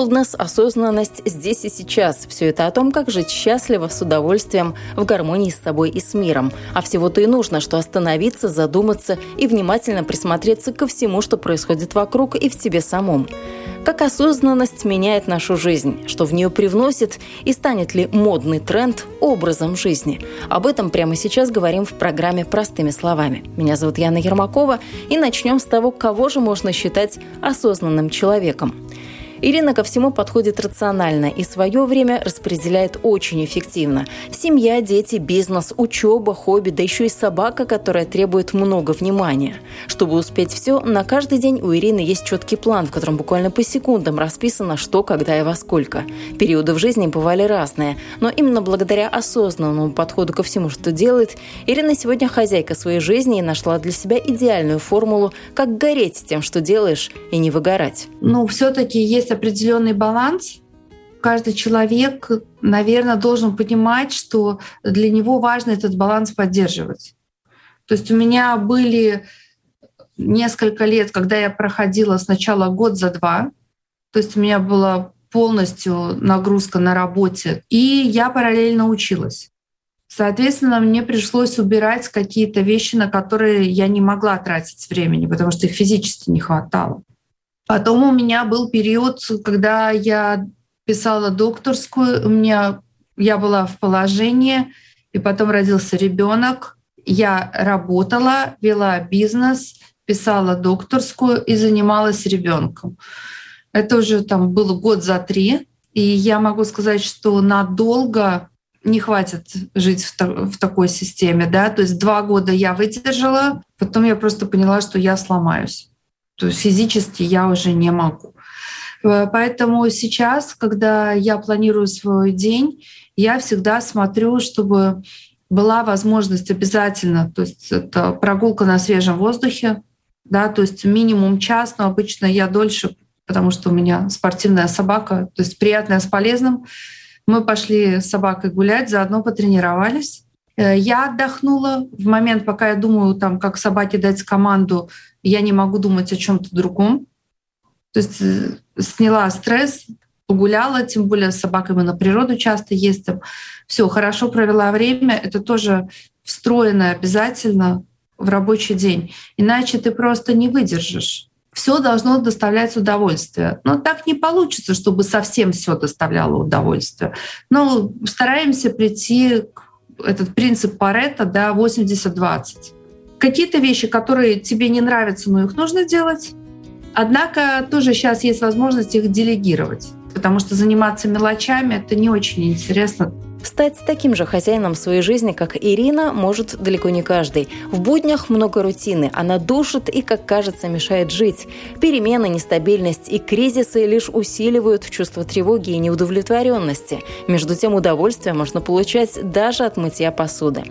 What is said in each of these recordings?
Mindfulness, осознанность здесь и сейчас. Все это о том, как жить счастливо, с удовольствием, в гармонии с собой и с миром. А всего-то и нужно, что остановиться, задуматься и внимательно присмотреться ко всему, что происходит вокруг и в тебе самом. Как осознанность меняет нашу жизнь, что в нее привносит и станет ли модный тренд образом жизни. Об этом прямо сейчас говорим в программе «Простыми словами». Меня зовут Яна Ермакова, и начнем с того, кого же можно считать осознанным человеком. Ирина ко всему подходит рационально и свое время распределяет очень эффективно. Семья, дети, бизнес, учеба, хобби, да еще и собака, которая требует много внимания. Чтобы успеть все, на каждый день у Ирины есть четкий план, в котором буквально по секундам расписано, что, когда и во сколько. Периоды в жизни бывали разные, но именно благодаря осознанному подходу ко всему, что делает, Ирина сегодня хозяйка своей жизни и нашла для себя идеальную формулу, как гореть тем, что делаешь, и не выгорать. Ну, все-таки есть есть определенный баланс. Каждый человек, наверное, должен понимать, что для него важно этот баланс поддерживать. То есть у меня были несколько лет, когда я проходила сначала год за два, то есть у меня была полностью нагрузка на работе, и я параллельно училась. Соответственно, мне пришлось убирать какие-то вещи, на которые я не могла тратить времени, потому что их физически не хватало. Потом у меня был период, когда я писала докторскую, у меня я была в положении, и потом родился ребенок. Я работала, вела бизнес, писала докторскую и занималась ребенком. Это уже там было год за три, и я могу сказать, что надолго не хватит жить в, в такой системе, да, то есть два года я выдержала, потом я просто поняла, что я сломаюсь. То физически я уже не могу. Э, поэтому сейчас, когда я планирую свой день, я всегда смотрю, чтобы была возможность обязательно, то есть это прогулка на свежем воздухе, да, то есть минимум час, но обычно я дольше, потому что у меня спортивная собака, то есть приятная с полезным. Мы пошли с собакой гулять, заодно потренировались. Э, я отдохнула в момент, пока я думаю, там, как собаке дать команду, я не могу думать о чем-то другом. То есть э, сняла стресс, погуляла, тем более с собакой мы на природу часто ездим. Все, хорошо провела время, это тоже встроено обязательно в рабочий день. Иначе ты просто не выдержишь. Все должно доставлять удовольствие. Но так не получится, чтобы совсем все доставляло удовольствие. Но стараемся прийти к этот принцип Паретта, да, 80-20. Какие-то вещи, которые тебе не нравятся, но их нужно делать. Однако тоже сейчас есть возможность их делегировать, потому что заниматься мелочами это не очень интересно. Стать таким же хозяином своей жизни, как Ирина, может далеко не каждый. В буднях много рутины. Она душит и, как кажется, мешает жить. Перемены, нестабильность и кризисы лишь усиливают чувство тревоги и неудовлетворенности. Между тем, удовольствие можно получать даже от мытья посуды.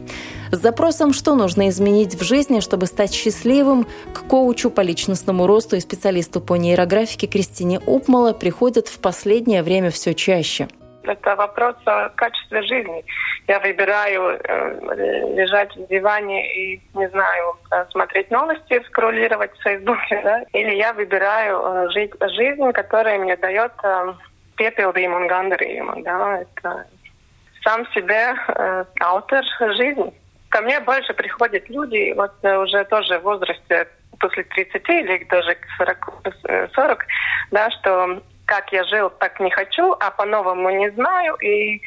С запросом, что нужно изменить в жизни, чтобы стать счастливым, к коучу по личностному росту и специалисту по нейрографике Кристине Упмала приходят в последнее время все чаще – это вопрос о качестве жизни. Я выбираю э, лежать в диване и, не знаю, э, смотреть новости, скроллировать в Фейсбуке, да? или я выбираю э, жить жизнь, которая мне дает э, piepildījumu un gandarījumu. Да? Это сам себе э, автор жизни. Ко мне больше приходят люди, вот э, уже тоже в возрасте после 30 или даже 40, 40 да, что как я жил, так не хочу, а по-новому не знаю. И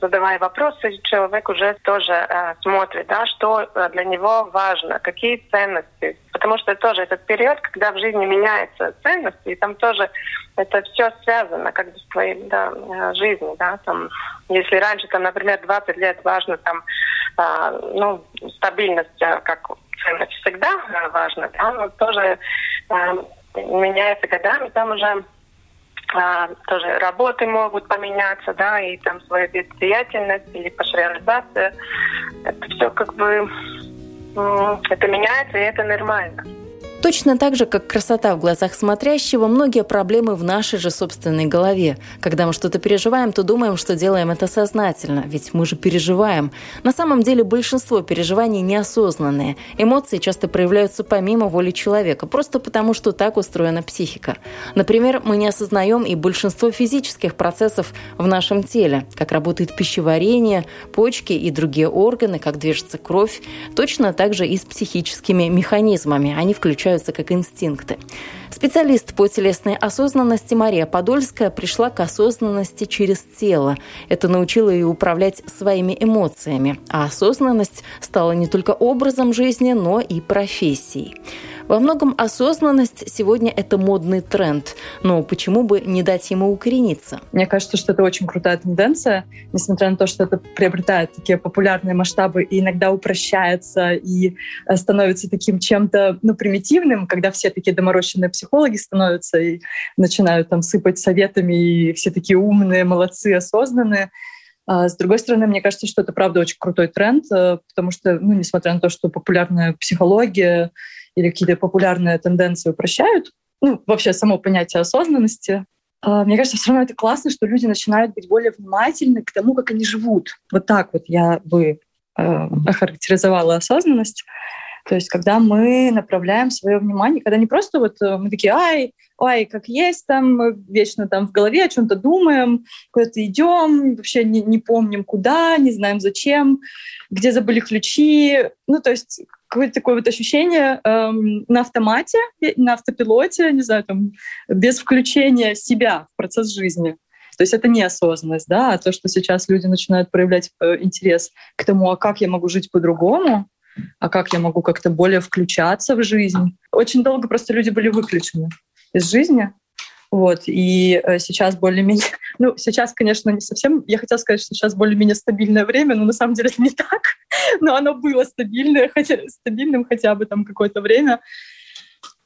задавая вопросы, человек уже тоже э, смотрит, да, что для него важно, какие ценности. Потому что тоже этот период, когда в жизни меняются ценности, и там тоже это все связано как бы с твоей да, э, жизнью. Да, там, если раньше, там, например, 20 лет важно там, э, ну, стабильность э, как ценность всегда э, важна, да, но тоже э, меняется годами, там уже а, тоже работы могут поменяться, да, и там своя деятельность или пошреализация. Это все как бы это меняется, и это нормально. Точно так же, как красота в глазах смотрящего, многие проблемы в нашей же собственной голове. Когда мы что-то переживаем, то думаем, что делаем это сознательно, ведь мы же переживаем. На самом деле большинство переживаний неосознанные. Эмоции часто проявляются помимо воли человека, просто потому что так устроена психика. Например, мы не осознаем и большинство физических процессов в нашем теле, как работает пищеварение, почки и другие органы, как движется кровь, точно так же и с психическими механизмами. Они включают ощущаются как инстинкты. Специалист по телесной осознанности Мария Подольская пришла к осознанности через тело. Это научило ее управлять своими эмоциями. А осознанность стала не только образом жизни, но и профессией. Во многом осознанность сегодня это модный тренд. Но почему бы не дать ему укорениться? Мне кажется, что это очень крутая тенденция, несмотря на то, что это приобретает такие популярные масштабы и иногда упрощается и э, становится таким чем-то ну, примитивным, когда все такие доморощенные психологи становятся и начинают там сыпать советами, и все такие умные, молодцы, осознанные. А с другой стороны, мне кажется, что это правда очень крутой тренд, э, потому что, ну, несмотря на то, что популярная психология или какие-то популярные тенденции упрощают, ну, вообще само понятие осознанности, а, мне кажется, все равно это классно, что люди начинают быть более внимательны к тому, как они живут. Вот так вот я бы э, охарактеризовала осознанность. То есть, когда мы направляем свое внимание, когда не просто вот э, мы такие, ай, ай, как есть, там вечно там в голове о чем-то думаем, куда-то идем, вообще не, не помним куда, не знаем зачем, где забыли ключи. Ну, то есть какое-то такое вот ощущение эм, на автомате, на автопилоте, не знаю, там, без включения себя в процесс жизни. То есть это не осознанность, да, а то, что сейчас люди начинают проявлять э, интерес к тому, а как я могу жить по-другому, а как я могу как-то более включаться в жизнь. Очень долго просто люди были выключены из жизни, вот, и э, сейчас более-менее... Ну, сейчас, конечно, не совсем... Я хотела сказать, что сейчас более-менее стабильное время, но на самом деле это не так. Но оно было стабильное, хотя, стабильным хотя бы там какое-то время.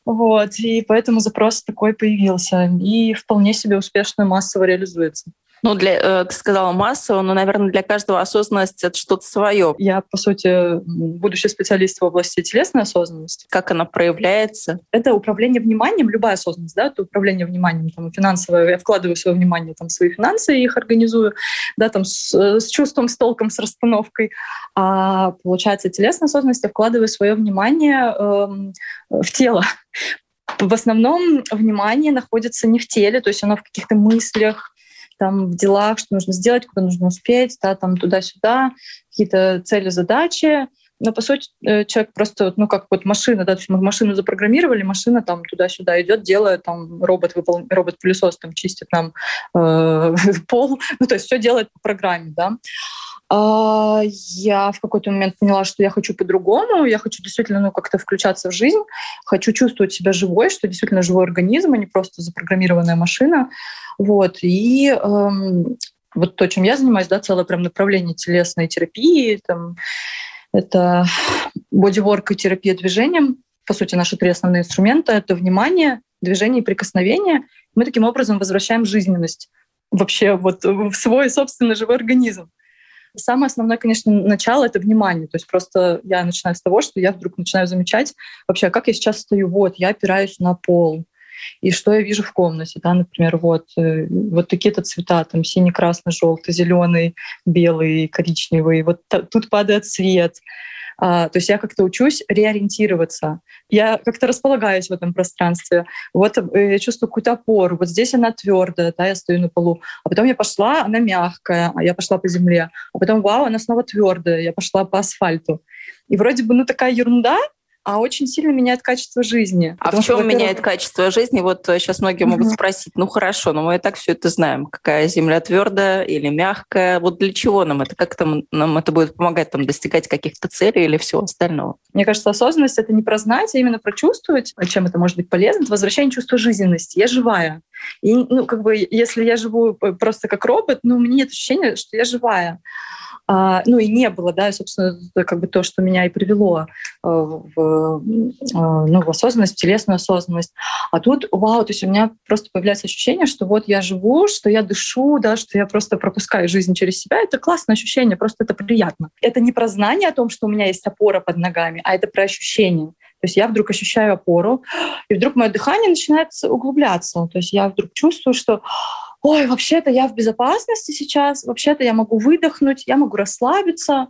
Вот, и поэтому запрос такой появился. И вполне себе успешно массово реализуется. Ну, для, э, ты сказала массово, но, наверное, для каждого осознанность — это что-то свое. Я, по сути, будущий специалист в области телесной осознанности. Как она проявляется? Это управление вниманием, любая осознанность, да, это управление вниманием, там, финансовое, я вкладываю свое внимание, там, свои финансы, их организую, да, там, с, с чувством, с толком, с расстановкой. А, получается, телесная осознанность, я вкладываю свое внимание э, в тело, в основном внимание находится не в теле, то есть оно в каких-то мыслях, там в делах, что нужно сделать, куда нужно успеть, да, там туда-сюда, какие-то цели, задачи. Но, по сути, э, человек просто, ну, как вот машина, да, то есть мы машину запрограммировали, машина там туда-сюда идет, делает, там робот, выпол... робот-пылесос там чистит нам э, пол, ну, то есть все делает по программе, да. А, я в какой-то момент поняла, что я хочу по-другому, я хочу действительно ну, как-то включаться в жизнь, хочу чувствовать себя живой, что действительно живой организм, а не просто запрограммированная машина. Вот. И эм, вот то, чем я занимаюсь, да, целое прям направление телесной терапии, там, это бодиворк и терапия движением. По сути, наши три основные инструмента — это внимание, движение и прикосновение. Мы таким образом возвращаем жизненность вообще вот в свой собственный живой организм. Самое основное, конечно, начало — это внимание. То есть просто я начинаю с того, что я вдруг начинаю замечать вообще, как я сейчас стою, вот, я опираюсь на пол, и что я вижу в комнате, да, например, вот, э, вот такие-то цвета, там синий, красный, желтый, зеленый, белый, коричневый, вот тут падает свет, то есть я как-то учусь реориентироваться. Я как-то располагаюсь в этом пространстве. Вот э, я чувствую какую-то опору. Вот здесь она твердая, да, я стою на полу. А потом я пошла, она мягкая, а я пошла по земле. А потом, вау, она снова твердая, я пошла по асфальту. И вроде бы, ну, такая ерунда, а очень сильно меняет качество жизни. А в чем что, меняет качество жизни? Вот сейчас э, многие могут спросить, ну хорошо, но мы и так все это знаем, какая земля твердая или мягкая. Вот для чего нам это? Как там, нам это будет помогать там, достигать каких-то целей или всего остального? Мне кажется, осознанность — это не про знать, а именно про чувствовать, чем это может быть полезно. Это возвращение чувства жизненности. Я живая. И, ну, как бы, если я живу просто как робот, ну, у меня нет ощущения, что я живая. А, ну и не было, да, и, собственно, как бы то, что меня и привело э, в, э, ну, в осознанность, в телесную осознанность. А тут, вау, то есть у меня просто появляется ощущение, что вот я живу, что я дышу, да, что я просто пропускаю жизнь через себя. Это классное ощущение, просто это приятно. Это не про знание о том, что у меня есть опора под ногами, а это про ощущение. То есть я вдруг ощущаю опору, и вдруг мое дыхание начинает углубляться. То есть я вдруг чувствую, что ой, вообще-то я в безопасности сейчас, вообще-то я могу выдохнуть, я могу расслабиться,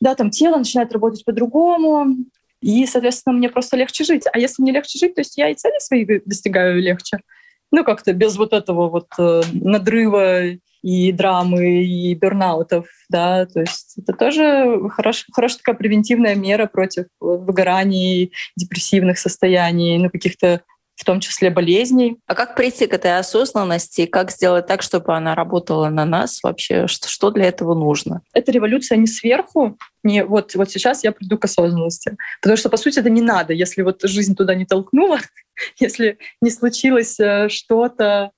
да, там тело начинает работать по-другому, и, соответственно, мне просто легче жить. А если мне легче жить, то есть я и цели свои достигаю легче. Ну, как-то без вот этого вот э, надрыва и драмы, и бернаутов, да, то есть это тоже хорош, хорошая такая превентивная мера против выгораний, депрессивных состояний, ну, каких-то в том числе болезней. А как прийти к этой осознанности? Как сделать так, чтобы она работала на нас вообще? Что, для этого нужно? Это революция не сверху, не вот, вот сейчас я приду к осознанности. Потому что, по сути, это не надо, если вот жизнь туда не толкнула, если не случилось э, что-то,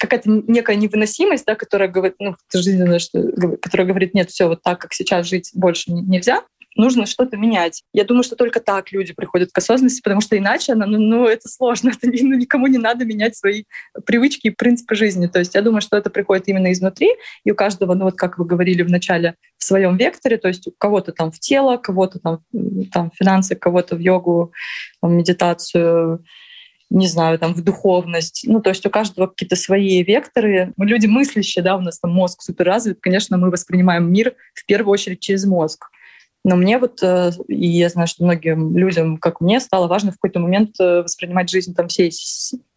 какая-то некая невыносимость, да, которая говорит, ну, жизненная, что, которая говорит, нет, все вот так, как сейчас жить больше нельзя, нужно что-то менять. Я думаю, что только так люди приходят к осознанности, потому что иначе ну, ну это сложно, это ну, никому не надо менять свои привычки и принципы жизни. То есть я думаю, что это приходит именно изнутри, и у каждого, ну вот как вы говорили в начале, в своем векторе, то есть у кого-то там в тело, кого-то там, там финансы, кого-то в йогу, в медитацию, не знаю, там, в духовность. Ну, то есть у каждого какие-то свои векторы. Мы люди мыслящие, да, у нас там мозг супер развит. Конечно, мы воспринимаем мир в первую очередь через мозг. Но мне вот, э, и я знаю, что многим людям, как мне, стало важно в какой-то момент э, воспринимать жизнь там всей,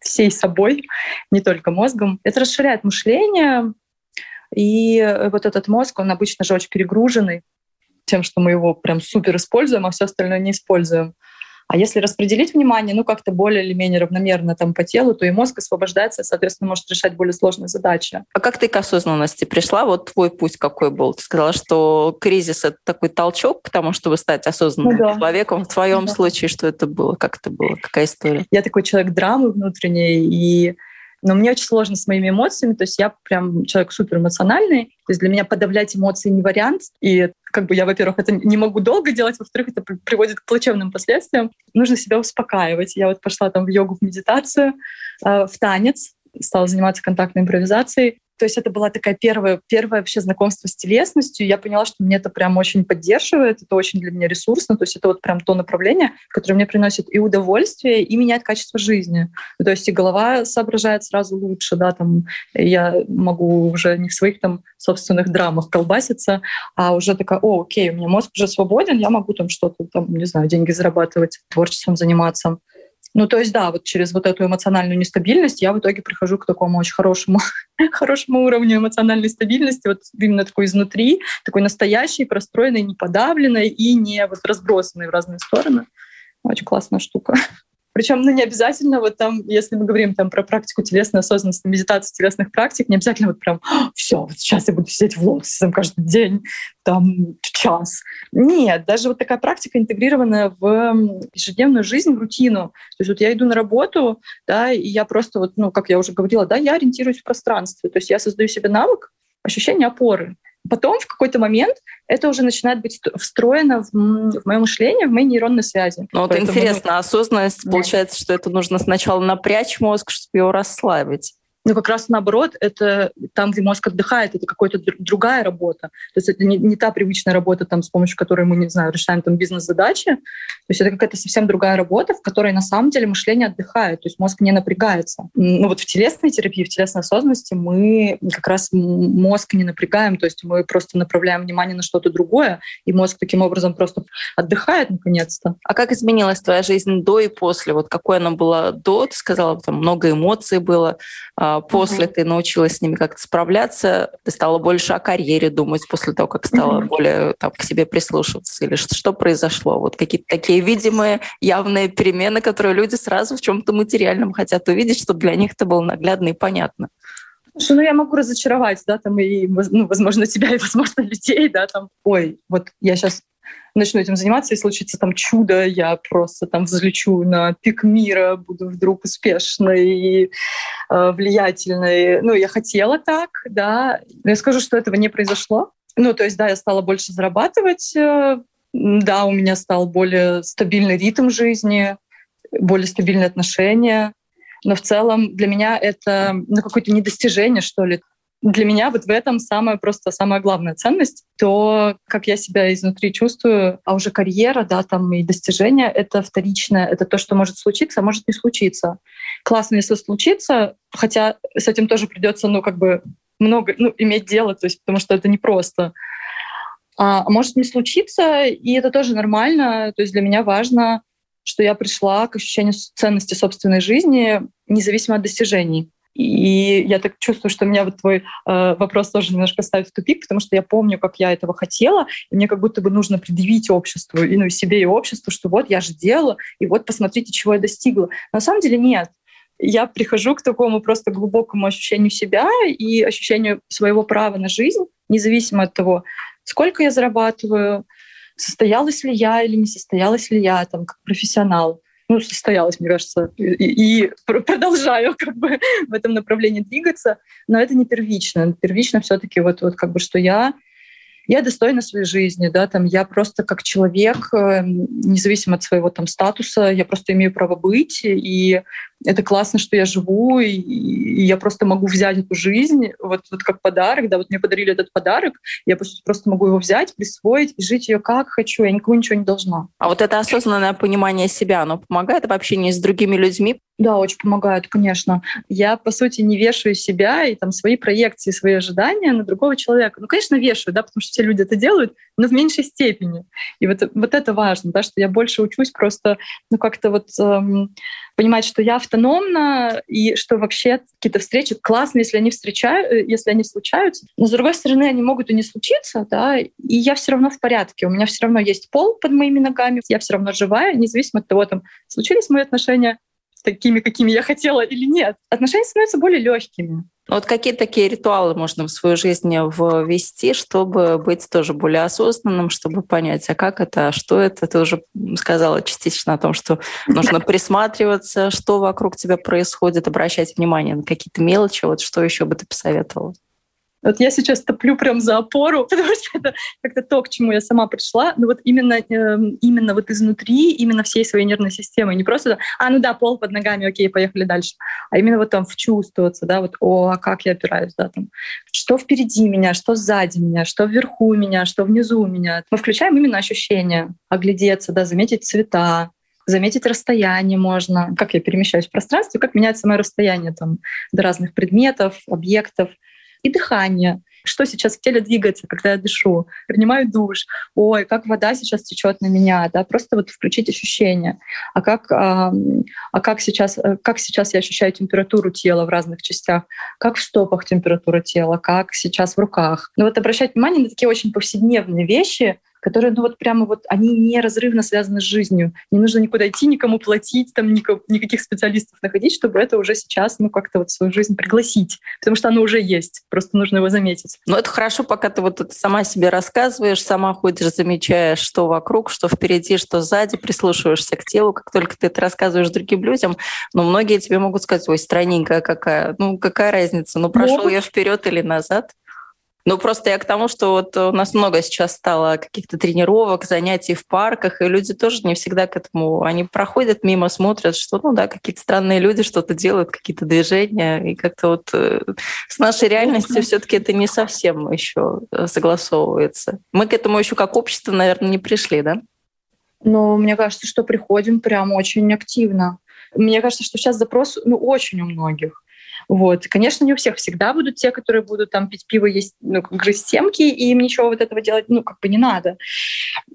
всей собой, не только мозгом. Это расширяет мышление, и э, вот этот мозг, он обычно же очень перегруженный тем, что мы его прям супер используем, а все остальное не используем. А если распределить внимание, ну, как-то более или менее равномерно там по телу, то и мозг освобождается, соответственно, может решать более сложные задачи. А как ты к осознанности пришла? Вот твой путь какой был? Ты сказала, что кризис — это такой толчок к тому, чтобы стать осознанным ну, да. человеком. В твоем да. случае что это было? Как это было? Какая история? Я такой человек драмы внутренней, и но мне очень сложно с моими эмоциями, то есть я прям человек супер эмоциональный, то есть для меня подавлять эмоции не вариант, и как бы я, во-первых, это не могу долго делать, во-вторых, это приводит к плачевным последствиям. Нужно себя успокаивать. Я вот пошла там в йогу, в медитацию, э, в танец, стала заниматься контактной импровизацией. То есть это была такая первая, первое вообще знакомство с телесностью. Я поняла, что мне это прям очень поддерживает, это очень для меня ресурсно. То есть это вот прям то направление, которое мне приносит и удовольствие, и меняет качество жизни. То есть и голова соображает сразу лучше, да, там я могу уже не в своих там собственных драмах колбаситься, а уже такая, о, окей, у меня мозг уже свободен, я могу там что-то там, не знаю, деньги зарабатывать, творчеством заниматься. Ну, то есть, да, вот через вот эту эмоциональную нестабильность я в итоге прихожу к такому очень хорошему, хорошему уровню эмоциональной стабильности, вот именно такой изнутри, такой настоящей, простроенной, не подавленной и не вот разбросанной в разные стороны. Очень классная штука. Причем, ну, не обязательно вот там, если мы говорим там про практику телесной осознанности, медитации телесных практик, не обязательно вот прям все, вот сейчас я буду сидеть в лотосе там каждый день, там час. Нет, даже вот такая практика интегрированная в ежедневную жизнь, в рутину. То есть вот я иду на работу, да, и я просто вот, ну, как я уже говорила, да, я ориентируюсь в пространстве. То есть я создаю себе навык ощущения опоры. Потом в какой-то момент это уже начинает быть встроено в, в мое мышление, в мои нейронные связи. Ну вот Поэтому... интересно, осознанность, да. получается, что это нужно сначала напрячь мозг, чтобы его расслабить. Ну, как раз наоборот, это там, где мозг отдыхает, это какая-то другая работа. То есть это не, не та привычная работа, там, с помощью которой мы, не знаю, решаем там бизнес-задачи. То есть это какая-то совсем другая работа, в которой на самом деле мышление отдыхает, то есть мозг не напрягается. Ну вот в телесной терапии, в телесной осознанности мы как раз мозг не напрягаем, то есть мы просто направляем внимание на что-то другое, и мозг таким образом просто отдыхает наконец-то. А как изменилась твоя жизнь до и после? Вот какой она была до? Ты сказала, там много эмоций было а после mm-hmm. ты научилась с ними как-то справляться, ты стала больше о карьере думать после того, как стала mm-hmm. более там, к себе прислушиваться, или что, что произошло? Вот какие-то такие видимые, явные перемены, которые люди сразу в чем-то материальном хотят увидеть, чтобы для них это было наглядно и понятно. Слушай, ну я могу разочаровать, да, там и, ну, возможно, тебя и, возможно, людей, да, там, ой, вот я сейчас начну этим заниматься, и случится там чудо, я просто там взлечу на пик мира, буду вдруг успешной и э, влиятельной. Ну, я хотела так, да. Но я скажу, что этого не произошло. Ну, то есть, да, я стала больше зарабатывать, э, да, у меня стал более стабильный ритм жизни, более стабильные отношения. Но в целом для меня это ну, какое-то недостижение, что ли. Для меня вот в этом самая просто самая главная ценность, то, как я себя изнутри чувствую, а уже карьера, да, там и достижения — это вторичное, это то, что может случиться, а может не случиться. Классно, если случится, хотя с этим тоже придется, ну, как бы много, ну, иметь дело, то есть, потому что это непросто. А, а может не случиться, и это тоже нормально. То есть для меня важно, что я пришла к ощущению ценности собственной жизни, независимо от достижений. И я так чувствую, что меня вот твой э, вопрос тоже немножко ставит в тупик, потому что я помню, как я этого хотела, и мне как будто бы нужно предъявить обществу, и, ну, и себе, и обществу, что вот я же делала, и вот посмотрите, чего я достигла. На самом деле нет. Я прихожу к такому просто глубокому ощущению себя и ощущению своего права на жизнь, независимо от того, сколько я зарабатываю, состоялась ли я или не состоялась ли я там как профессионал. Ну, состоялась, мне кажется, и, и продолжаю как бы в этом направлении двигаться, но это не первично. Первично все-таки вот, вот как бы, что я я достойна своей жизни, да, там я просто как человек, э, независимо от своего там статуса, я просто имею право быть, и это классно, что я живу, и, и я просто могу взять эту жизнь вот, вот как подарок, да, вот мне подарили этот подарок, я просто, просто могу его взять, присвоить и жить ее как хочу, я никому ничего не должна. А вот это осознанное понимание себя, оно помогает в общении с другими людьми? Да, очень помогает, конечно. Я, по сути, не вешаю себя и там свои проекции, свои ожидания на другого человека. Ну, конечно, вешаю, да, потому что все люди это делают, но в меньшей степени. И вот, вот это важно, да, что я больше учусь просто, ну, как-то вот эм, понимать, что я автономна, и что вообще какие-то встречи классно, если они встречают, э, если они случаются. Но, с другой стороны, они могут и не случиться, да, и я все равно в порядке. У меня все равно есть пол под моими ногами, я все равно живая, независимо от того, там, случились мои отношения такими, какими я хотела или нет. Отношения становятся более легкими. Вот какие такие ритуалы можно в свою жизнь ввести, чтобы быть тоже более осознанным, чтобы понять, а как это, а что это? Ты уже сказала частично о том, что нужно присматриваться, что вокруг тебя происходит, обращать внимание на какие-то мелочи. Вот что еще бы ты посоветовала? Вот я сейчас топлю прям за опору, потому что это как-то то, к чему я сама пришла. Но вот именно, э, именно вот изнутри, именно всей своей нервной системы. Не просто, а, ну да, пол под ногами, окей, поехали дальше. А именно вот там вчувствоваться, да, вот, о, а как я опираюсь, да, там, что впереди меня, что сзади меня, что вверху меня, что внизу меня. Мы включаем именно ощущения, оглядеться, да, заметить цвета, заметить расстояние можно, как я перемещаюсь в пространстве, как меняется мое расстояние там, до разных предметов, объектов и дыхание. Что сейчас в теле двигается, когда я дышу? Принимаю душ. Ой, как вода сейчас течет на меня, да, просто вот включить ощущения. А как, а, а как, сейчас, э, как сейчас я ощущаю температуру тела в разных частях? Как в стопах температура тела? Как сейчас в руках? Ну вот обращать внимание на такие очень повседневные вещи, которые, ну вот прямо вот, они неразрывно связаны с жизнью. Не нужно никуда идти, никому платить, там никаких специалистов находить, чтобы это уже сейчас, ну как-то вот свою жизнь пригласить, потому что оно уже есть, просто нужно его заметить. Ну это хорошо, пока ты вот сама себе рассказываешь, сама ходишь, замечаешь, что вокруг, что впереди, что сзади, прислушиваешься к телу, как только ты это рассказываешь другим людям, но ну, многие тебе могут сказать, ой, странненькая какая, ну какая разница, ну прошел я вперед или назад. Ну, просто я к тому, что вот у нас много сейчас стало каких-то тренировок, занятий в парках, и люди тоже не всегда к этому, они проходят мимо, смотрят, что, ну да, какие-то странные люди что-то делают, какие-то движения, и как-то вот э, с нашей реальностью все-таки это не совсем еще э, согласовывается. Мы к этому еще как общество, наверное, не пришли, да? Ну, мне кажется, что приходим прям очень активно. Мне кажется, что сейчас запрос ну, очень у многих. Вот. Конечно, не у всех всегда будут те, которые будут там пить пиво, есть, ну, грызть семки, и им ничего вот этого делать, ну, как бы не надо.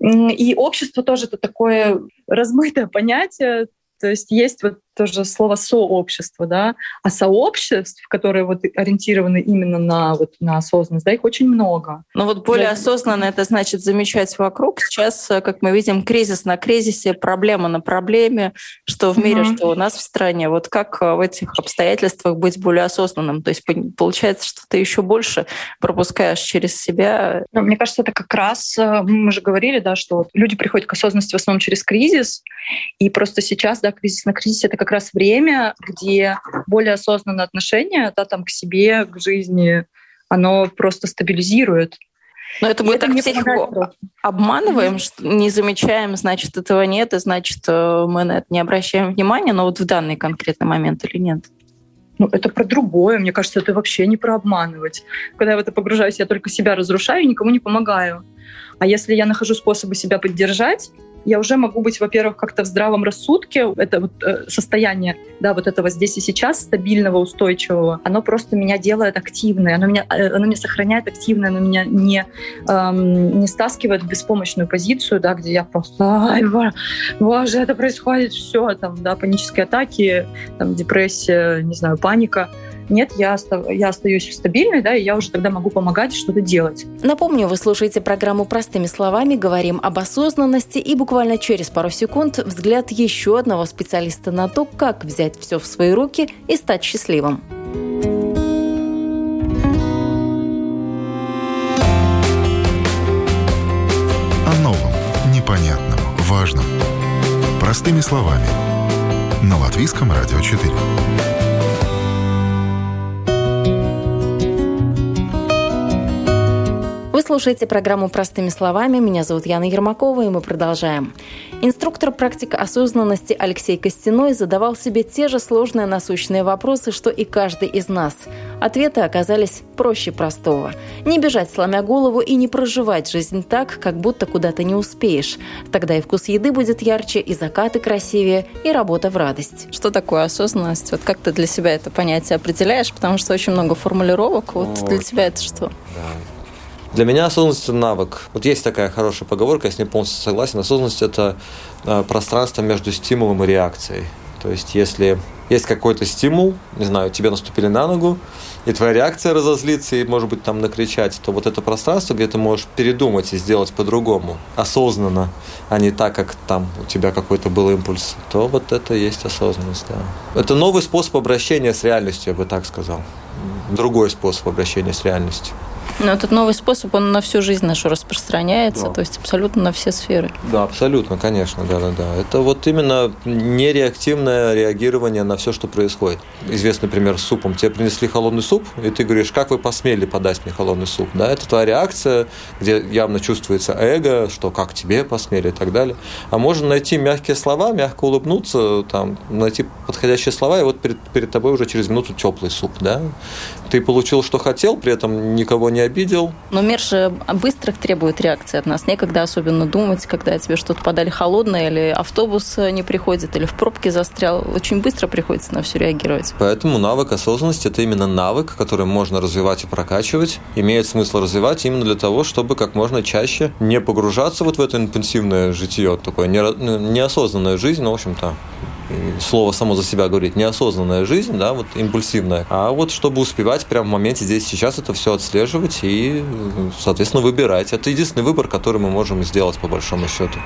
И общество тоже это такое размытое понятие, то есть есть вот тоже слово сообщество, да, а сообществ, которые вот ориентированы именно на вот на осознанность, да, их очень много. Ну вот более да. осознанно это значит замечать вокруг. Сейчас, э, как мы видим, кризис на кризисе, проблема на проблеме, что в мире, угу. что у нас в стране. Вот как э, в этих обстоятельствах быть более осознанным? То есть получается, что ты еще больше пропускаешь через себя. Ну, мне кажется, это как раз э, мы же говорили, да, что люди приходят к осознанности в основном через кризис, и просто сейчас, да, кризис на кризисе это как раз время, где более осознанное отношение да, там, к себе, к жизни, оно просто стабилизирует. Но это мы так всех обманываем, что не замечаем, значит, этого нет, и значит, э, мы на это не обращаем внимания, но вот в данный конкретный момент или нет? Ну, это про другое. Мне кажется, это вообще не про обманывать. Когда я в это погружаюсь, я только себя разрушаю и никому не помогаю. А если я нахожу способы себя поддержать, я уже могу быть, во-первых, как-то в здравом рассудке. Это вот э, состояние, да, вот этого здесь и сейчас стабильного, устойчивого, оно просто меня делает активной, оно меня, э, оно меня сохраняет активной, оно меня не, эм, не стаскивает в беспомощную позицию, да, где я просто, ай, боже, это происходит, все, там, да, панические атаки, там, депрессия, не знаю, паника. Нет, я, остав, я остаюсь стабильной, да, и я уже тогда могу помогать что-то делать. Напомню, вы слушаете программу «Простыми словами», говорим об осознанности, и буквально через пару секунд взгляд еще одного специалиста на то, как взять все в свои руки и стать счастливым. О новом, непонятном, важном. Простыми словами. На Латвийском радио 4. Слушаете программу «Простыми словами». Меня зовут Яна Ермакова, и мы продолжаем. Инструктор практика осознанности Алексей Костяной задавал себе те же сложные насущные вопросы, что и каждый из нас. Ответы оказались проще простого. Не бежать, сломя голову, и не проживать жизнь так, как будто куда-то не успеешь. Тогда и вкус еды будет ярче, и закаты красивее, и работа в радость. Что такое осознанность? Вот как ты для себя это понятие определяешь? Потому что очень много формулировок. Вот, вот. для тебя это что? Да. Для меня осознанность – это навык. Вот есть такая хорошая поговорка, я с ней полностью согласен. Осознанность – это э, пространство между стимулом и реакцией. То есть, если есть какой-то стимул, не знаю, тебе наступили на ногу, и твоя реакция разозлиться и, может быть, там накричать, то вот это пространство, где ты можешь передумать и сделать по-другому, осознанно, а не так, как там у тебя какой-то был импульс, то вот это есть осознанность, да. Это новый способ обращения с реальностью, я бы так сказал. Другой способ обращения с реальностью. Но этот новый способ, он на всю жизнь нашу распространяется, да. то есть абсолютно на все сферы. Да, абсолютно, конечно, да, да, да. Это вот именно нереактивное реагирование на все, что происходит. Известный пример с супом. Тебе принесли холодный суп, и ты говоришь, как вы посмели подать мне холодный суп? Да, это твоя реакция, где явно чувствуется эго, что как тебе посмели и так далее. А можно найти мягкие слова, мягко улыбнуться, там, найти подходящие слова, и вот перед, перед тобой уже через минуту теплый суп, да. Ты получил, что хотел, при этом никого не обидел. Но мир же быстрых требует реакции от нас. Некогда особенно думать, когда тебе что-то подали холодное, или автобус не приходит, или в пробке застрял. Очень быстро приходится на все реагировать. Поэтому навык осознанности – это именно навык, который можно развивать и прокачивать. Имеет смысл развивать именно для того, чтобы как можно чаще не погружаться вот в это интенсивное житие, такое неосознанная жизнь, ну, в общем-то, слово само за себя говорит, неосознанная жизнь, да, вот импульсивная. А вот чтобы успевать прямо в моменте здесь сейчас это все отслеживать и, соответственно, выбирать. Это единственный выбор, который мы можем сделать по большому счету.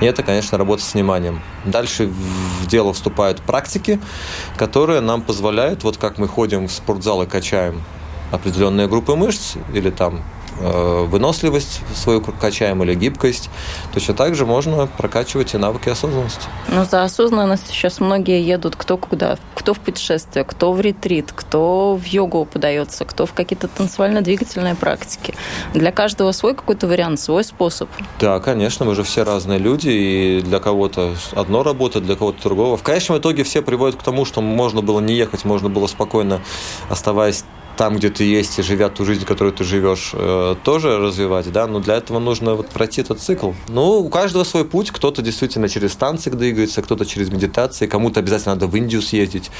И это, конечно, работа с вниманием. Дальше в дело вступают практики, которые нам позволяют, вот как мы ходим в спортзал и качаем определенные группы мышц или там выносливость свою качаем или гибкость. Точно так же можно прокачивать и навыки осознанности. Ну, за осознанность сейчас многие едут кто куда. Кто в путешествие, кто в ретрит, кто в йогу подается, кто в какие-то танцевально-двигательные практики. Для каждого свой какой-то вариант, свой способ. Да, конечно, мы же все разные люди, и для кого-то одно работает, для кого-то другого. В конечном итоге все приводят к тому, что можно было не ехать, можно было спокойно, оставаясь там, где ты есть, и живя ту жизнь, которую ты живешь, э, тоже развивать, да, но для этого нужно вот пройти этот цикл. Ну, у каждого свой путь, кто-то действительно через танцы двигается, кто-то через медитации, кому-то обязательно надо в Индию съездить.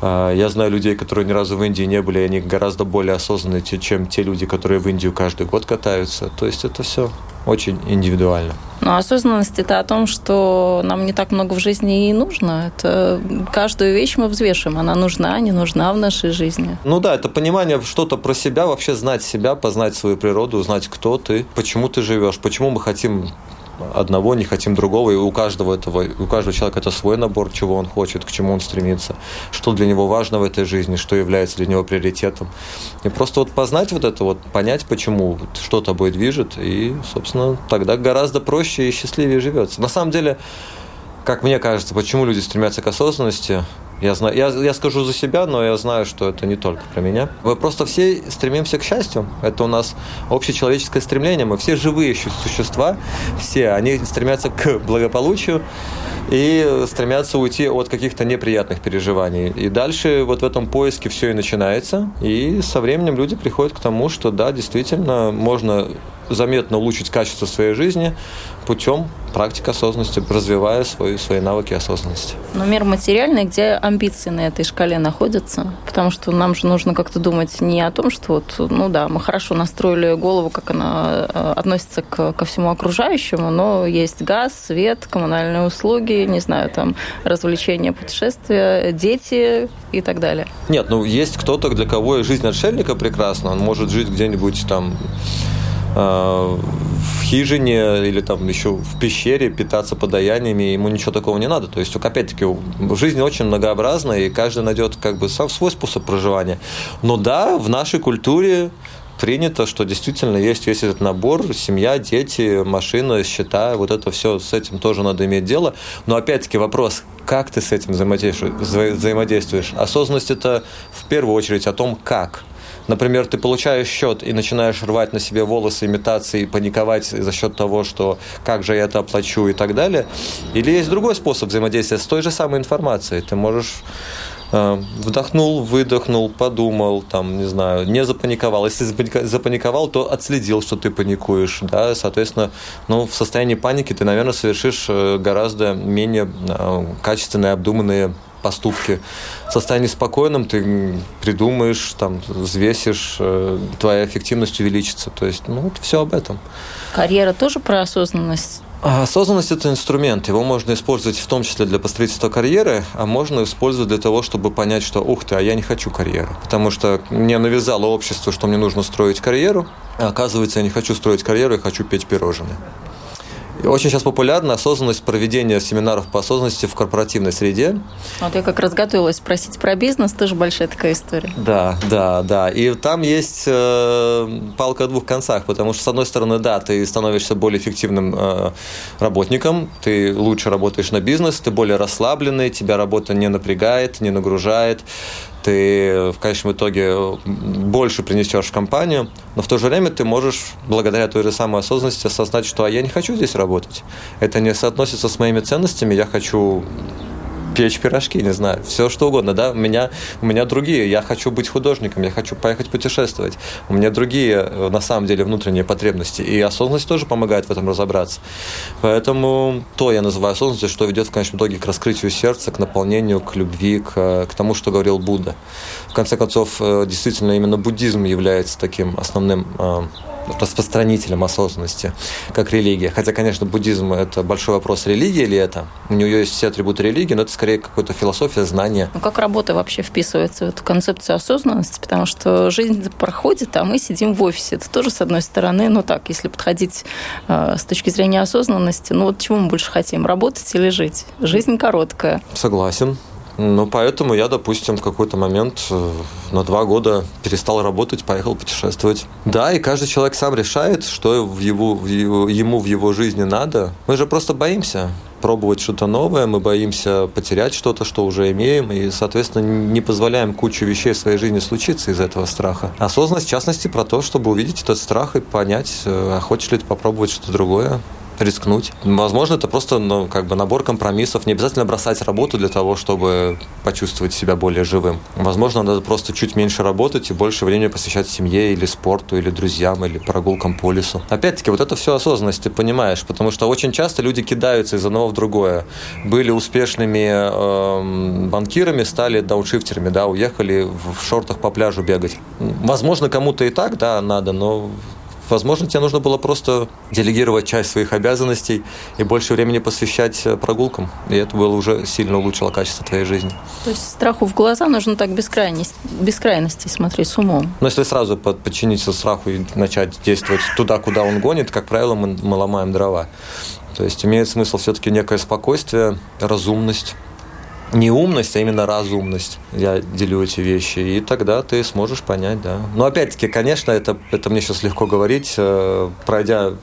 Э, я знаю людей, которые ни разу в Индии не были, и они гораздо более осознанные, чем те люди, которые в Индию каждый год катаются. То есть это все очень индивидуально. Но осознанность это о том, что нам не так много в жизни и нужно. Это каждую вещь мы взвешиваем. Она нужна, не нужна в нашей жизни. Ну да, это понимание что-то про себя, вообще знать себя, познать свою природу, узнать, кто ты, почему ты живешь, почему мы хотим одного, не хотим другого, и у каждого этого, у каждого человека это свой набор, чего он хочет, к чему он стремится, что для него важно в этой жизни, что является для него приоритетом. И просто вот познать вот это, вот понять, почему что тобой движет, и, собственно, тогда гораздо проще и счастливее живется. На самом деле, как мне кажется, почему люди стремятся к осознанности, Я, знаю, я, я скажу за себя, но я знаю, что это не только про меня. Мы просто все стремимся к счастью. Это у нас общечеловеческое стремление. Мы все живые существа, все, они стремятся к благополучию и стремятся уйти от каких-то неприятных переживаний. И дальше вот в этом поиске все и начинается. И со временем люди приходят к тому, что да, действительно, можно заметно улучшить качество своей жизни путем практики осознанности, развивая свои, свои навыки осознанности. Но мир материальный, где амбиции на этой шкале находятся? Потому что нам же нужно как-то думать не о том, что вот, ну да, мы хорошо настроили голову, как она э, относится к, ко всему окружающему, но есть газ, свет, коммунальные услуги, не знаю, там, развлечения, путешествия, дети и так далее. Нет, ну есть кто-то, для кого жизнь отшельника прекрасна, он может жить где-нибудь там в хижине или там еще в пещере питаться подаяниями, ему ничего такого не надо. То есть, опять-таки, жизнь очень многообразна, и каждый найдет как бы свой способ проживания. Но да, в нашей культуре принято, что действительно есть весь этот набор, семья, дети, машина, счета, вот это все, с этим тоже надо иметь дело. Но опять-таки вопрос, как ты с этим взаимодействуешь? Осознанность – это в первую очередь о том, как – Например, ты получаешь счет и начинаешь рвать на себе волосы, имитации, паниковать за счет того, что как же я это оплачу и так далее. Или есть другой способ взаимодействия с той же самой информацией. Ты можешь э, вдохнул, выдохнул, подумал, там, не знаю, не запаниковал. Если запаниковал, то отследил, что ты паникуешь, да, соответственно, ну, в состоянии паники ты, наверное, совершишь э, гораздо менее э, качественные, обдуманные поступки. В состоянии спокойном ты придумаешь, там, взвесишь, э, твоя эффективность увеличится. То есть, ну, вот все об этом. Карьера тоже про осознанность? А осознанность – это инструмент. Его можно использовать в том числе для построительства карьеры, а можно использовать для того, чтобы понять, что «ух ты, а я не хочу карьеры». Потому что мне навязало общество, что мне нужно строить карьеру, а оказывается, я не хочу строить карьеру, я хочу петь пирожные. Очень сейчас популярна осознанность проведения семинаров по осознанности в корпоративной среде. Вот я как раз готовилась спросить про бизнес, тоже большая такая история. Да, да, да. И там есть э, палка о двух концах, потому что, с одной стороны, да, ты становишься более эффективным э, работником, ты лучше работаешь на бизнес, ты более расслабленный, тебя работа не напрягает, не нагружает, ты в конечном итоге больше принесешь в компанию, но в то же время ты можешь, благодаря той же самой осознанности, осознать, что а я не хочу здесь работать. Это не соотносится с моими ценностями, я хочу печь пирожки, не знаю, все что угодно, да, у меня, у меня другие, я хочу быть художником, я хочу поехать путешествовать, у меня другие, э, на самом деле, внутренние потребности, и осознанность тоже помогает в этом разобраться. Поэтому то я называю осознанностью, что ведет в конечном итоге к раскрытию сердца, к наполнению, к любви, к, к тому, что говорил Будда. В конце концов, э, действительно, именно буддизм является таким основным э, распространителем осознанности, как религия. Хотя, конечно, буддизм – это большой вопрос, религия ли это. У нее есть все атрибуты религии, но это скорее какая-то философия, знание. Ну, как работа вообще вписывается в эту концепцию осознанности? Потому что жизнь проходит, а мы сидим в офисе. Это тоже, с одной стороны, ну так, если подходить э, с точки зрения осознанности, ну вот чего мы больше хотим, работать или жить? Жизнь короткая. Согласен. Ну, поэтому я, допустим, в какой-то момент э, на два года перестал работать, поехал путешествовать. Да, и каждый человек сам решает, что в его, в его, ему в его жизни надо. Мы же просто боимся пробовать что-то новое, мы боимся потерять что-то, что уже имеем, и, соответственно, не позволяем кучу вещей в своей жизни случиться из этого страха. Осознанность, в частности, про то, чтобы увидеть этот страх и понять, э, а хочешь ли ты попробовать что-то другое рискнуть. Возможно, это просто ну, как бы набор компромиссов. Не обязательно бросать работу для того, чтобы почувствовать себя более живым. Возможно, надо просто чуть меньше работать и больше времени посвящать семье или спорту, или друзьям, или прогулкам по лесу. Опять-таки, вот это все осознанность, ты понимаешь, потому что очень часто люди кидаются из одного в другое. Были успешными э, банкирами, стали дауншифтерами, да, уехали в шортах по пляжу бегать. Возможно, кому-то и так, да, надо, но Возможно, тебе нужно было просто делегировать часть своих обязанностей и больше времени посвящать э, прогулкам. И это было уже сильно улучшило качество твоей жизни. То есть страху в глаза нужно так без, крайности, без крайности смотреть с умом. Но если сразу подчиниться страху и начать действовать туда, куда он гонит, как правило, мы, мы ломаем дрова. То есть имеет смысл все-таки некое спокойствие, разумность, не умность, а именно разумность. Я делю эти вещи, и тогда ты сможешь понять, да. Но опять-таки, конечно, это, это мне сейчас легко говорить, э, пройдя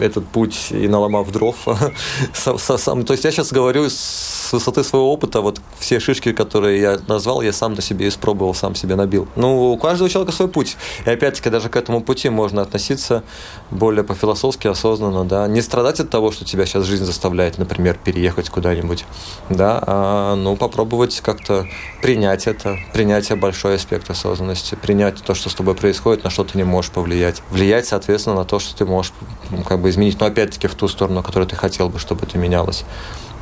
этот путь и наломав дров. То есть я сейчас говорю с высоты своего опыта, вот все шишки, которые я назвал, я сам на себе испробовал, сам себе набил. Ну, у каждого человека свой путь. И опять-таки даже к этому пути можно относиться более по-философски, осознанно, да. Не страдать от того, что тебя сейчас жизнь заставляет, например, переехать куда-нибудь, да, а ну, попробовать как-то принять это, принятие большой аспект осознанности, принять то, что с тобой происходит, на что ты не можешь повлиять. Влиять, соответственно, на то, что ты можешь как бы изменить, но опять-таки в ту сторону, которую ты хотел бы, чтобы это менялось.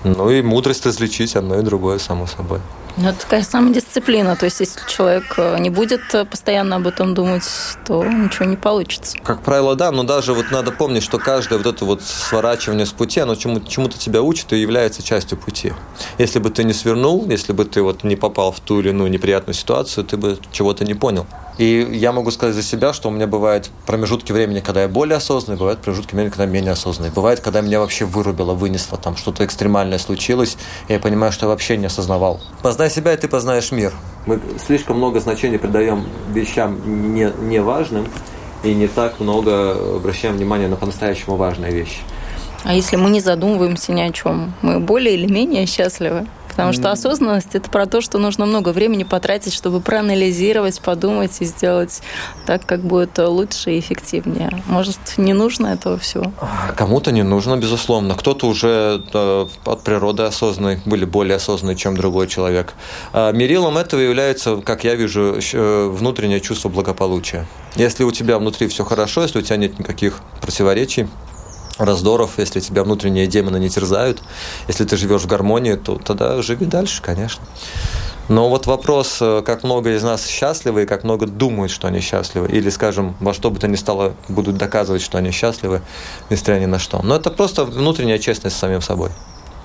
Ну и мудрость различить одно и другое, само собой. Ну, это такая самодисциплина. То есть, если человек э, не будет э, постоянно об этом думать, то ничего не получится. Как правило, да, но даже вот надо помнить, что каждое вот это вот сворачивание с пути, оно чему- чему-то тебя учит и является частью пути. Если бы ты не свернул, если бы ты вот не попал в ту или иную неприятную ситуацию, ты бы чего-то не понял. И я могу сказать за себя, что у меня бывают промежутки времени, когда я более осознанный, бывают промежутки времени, когда я менее осознанный. Бывает, когда меня вообще вырубило, вынесло, там что-то экстремальное случилось, и я понимаю, что я вообще не осознавал. Познай себя, и ты познаешь мир. Мы слишком много значения придаем вещам не, неважным, и не так много обращаем внимание на по-настоящему важные вещи. А если мы не задумываемся ни о чем, мы более или менее счастливы? Потому что осознанность это про то, что нужно много времени потратить, чтобы проанализировать, подумать и сделать так, как будет лучше и эффективнее. Может, не нужно этого всего? Кому-то не нужно, безусловно. Кто-то уже от природы осознанный, были более осознанные, чем другой человек. А мерилом этого является, как я вижу, э, внутреннее чувство благополучия. Если у тебя внутри все хорошо, если у тебя нет никаких противоречий, раздоров, если тебя внутренние демоны не терзают, если ты живешь в гармонии, то тогда живи дальше, конечно. Но вот вопрос, э, как много из нас счастливы и как много думают, что они счастливы, или, скажем, во что бы то ни стало будут доказывать, что они счастливы, несмотря ни на что. Но это просто внутренняя честность с самим собой.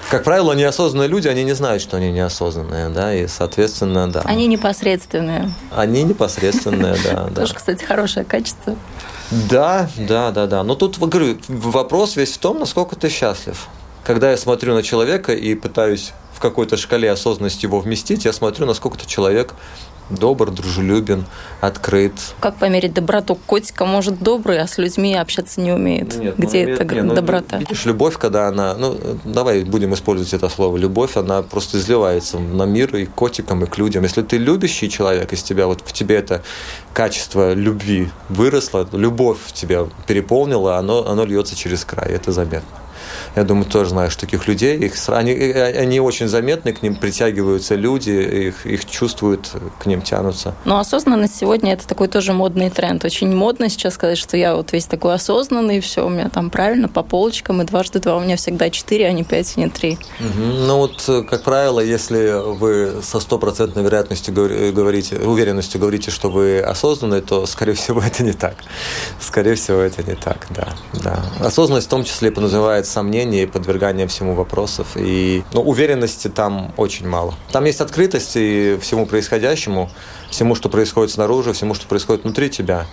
Как правило, неосознанные люди, они не знают, что они неосознанные, да, и, соответственно, да. Они непосредственные. Они непосредственные, да. Тоже, кстати, хорошее качество. Да, да, да, да. Но тут, говорю, вопрос весь в том, насколько ты счастлив. Когда я смотрю на человека и пытаюсь в какой-то шкале осознанности его вместить, я смотрю, насколько ты человек добр, дружелюбен, открыт. Как померить доброту? Котика может добрый, а с людьми общаться не умеет. Нет, ну, Где ну, это нет, доброта? Ну, видишь, любовь, когда она... Ну, давай будем использовать это слово. Любовь, она просто изливается на мир и к котикам, и к людям. Если ты любящий человек, из тебя, вот в тебе это качество любви выросло, любовь в тебя переполнила, оно, оно льется через край, это заметно. Я думаю, тоже знаешь таких людей. Их, они, они очень заметны, к ним притягиваются люди, их, их чувствуют, к ним тянутся. Но осознанность сегодня это такой тоже модный тренд. Очень модно сейчас сказать, что я вот весь такой осознанный, все у меня там правильно по полочкам, и дважды два у меня всегда четыре, а не пять, а не три. Угу. Ну вот, как правило, если вы со стопроцентной вероятностью говорите, уверенностью говорите, что вы осознанный, то, скорее всего, это не так. Скорее всего, это не так, да. да. Осознанность в том числе подразумевает сомнения и подвергание всему вопросов. И ну, уверенности там очень мало. Там есть открытость и всему происходящему, всему, что происходит снаружи, всему, что происходит внутри тебя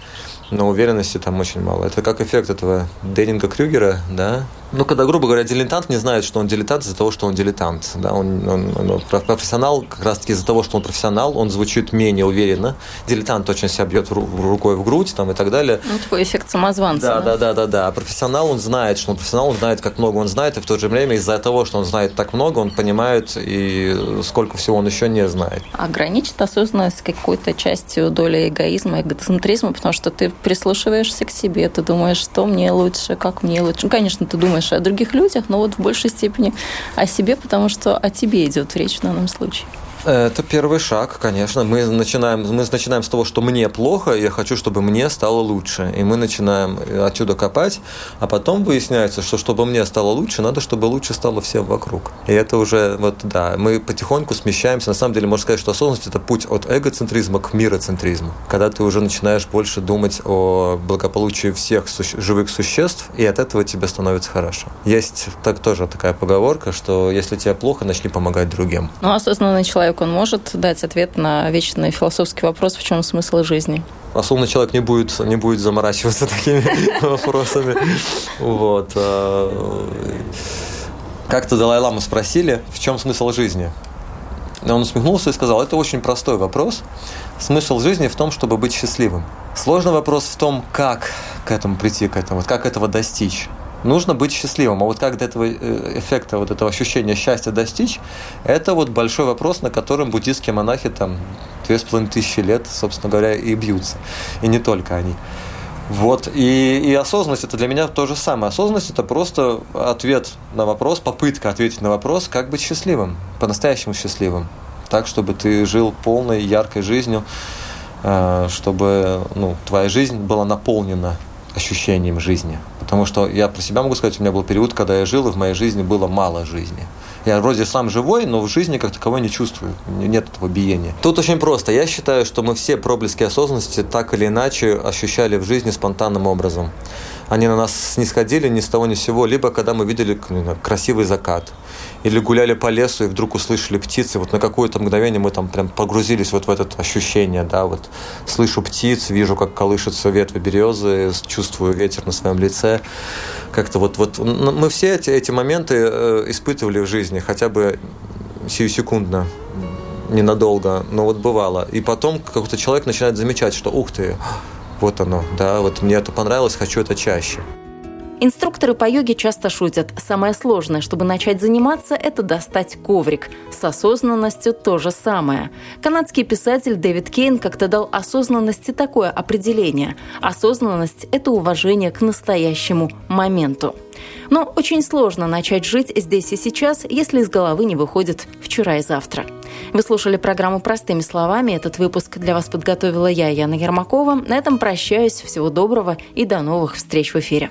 но уверенности там очень мало. Это как эффект этого Деннинга Крюгера, да? Ну, когда, грубо говоря, дилетант не знает, что он дилетант из-за того, что он дилетант. Да? Он, он, он, профессионал, как раз-таки из-за того, что он профессионал, он звучит менее уверенно. Дилетант точно себя бьет рукой в грудь там, и так далее. Ну, такой эффект самозванца. Да, да, да, да, да. А профессионал, он знает, что он профессионал, он знает, как много он знает, и в то же время из-за того, что он знает так много, он понимает, и сколько всего он еще не знает. Ограничит осознанность какой-то частью доли эгоизма, эгоцентризма, потому что ты прислушиваешься к себе, ты думаешь, что мне лучше, как мне лучше. Ну, конечно, ты думаешь о других людях, но вот в большей степени о себе, потому что о тебе идет речь в данном случае. Это первый шаг, конечно. Мы начинаем, мы начинаем с того, что мне плохо, я хочу, чтобы мне стало лучше. И мы начинаем отсюда копать, а потом выясняется, что чтобы мне стало лучше, надо, чтобы лучше стало всем вокруг. И это уже, вот да, мы потихоньку смещаемся. На самом деле, можно сказать, что осознанность – это путь от эгоцентризма к мироцентризму. Когда ты уже начинаешь больше думать о благополучии всех суще- живых существ, и от этого тебе становится хорошо. Есть так тоже такая поговорка, что если тебе плохо, начни помогать другим. Ну, осознанный человек человек, он может дать ответ на вечный философский вопрос, в чем смысл жизни? Осознанный человек не будет, не будет заморачиваться такими вопросами. Вот. А, как-то Далай-Ламу спросили, в чем смысл жизни? И он усмехнулся и сказал, это очень простой вопрос. Смысл жизни в том, чтобы быть счастливым. Сложный вопрос в том, как к этому прийти, к этому, как этого достичь. Нужно быть счастливым. А вот как до этого э, эффекта, вот этого ощущения счастья достичь, это вот большой вопрос, на котором буддийские монахи там две с половиной тысячи лет, собственно говоря, и бьются. И не только они. Вот, и, и осознанность это для меня то же самое. Осознанность это просто ответ на вопрос, попытка ответить на вопрос, как быть счастливым, по-настоящему счастливым. Так, чтобы ты жил полной, яркой жизнью, э, чтобы ну, твоя жизнь была наполнена ощущением жизни. Потому что я про себя могу сказать, у меня был период, когда я жил, и в моей жизни было мало жизни. Я вроде сам живой, но в жизни как таковой не чувствую. Нет этого биения. Тут очень просто. Я считаю, что мы все проблески осознанности так или иначе ощущали в жизни спонтанным образом. Они на нас снисходили ни с того ни с сего, либо когда мы видели красивый закат, или гуляли по лесу и вдруг услышали птицы, вот на какое-то мгновение мы там прям погрузились вот в это ощущение, да, вот слышу птиц, вижу, как колышутся ветви березы, чувствую ветер на своем лице, как-то вот, вот мы все эти, эти моменты э, испытывали в жизни, хотя бы сиюсекундно, ненадолго, но вот бывало. И потом какой-то человек начинает замечать, что ух ты, вот оно, да, вот мне это понравилось, хочу это чаще. Инструкторы по йоге часто шутят. Самое сложное, чтобы начать заниматься, это достать коврик. С осознанностью то же самое. Канадский писатель Дэвид Кейн как-то дал осознанности такое определение. Осознанность – это уважение к настоящему моменту. Но очень сложно начать жить здесь и сейчас, если из головы не выходит вчера и завтра. Вы слушали программу «Простыми словами». Этот выпуск для вас подготовила я, Яна Ермакова. На этом прощаюсь. Всего доброго и до новых встреч в эфире.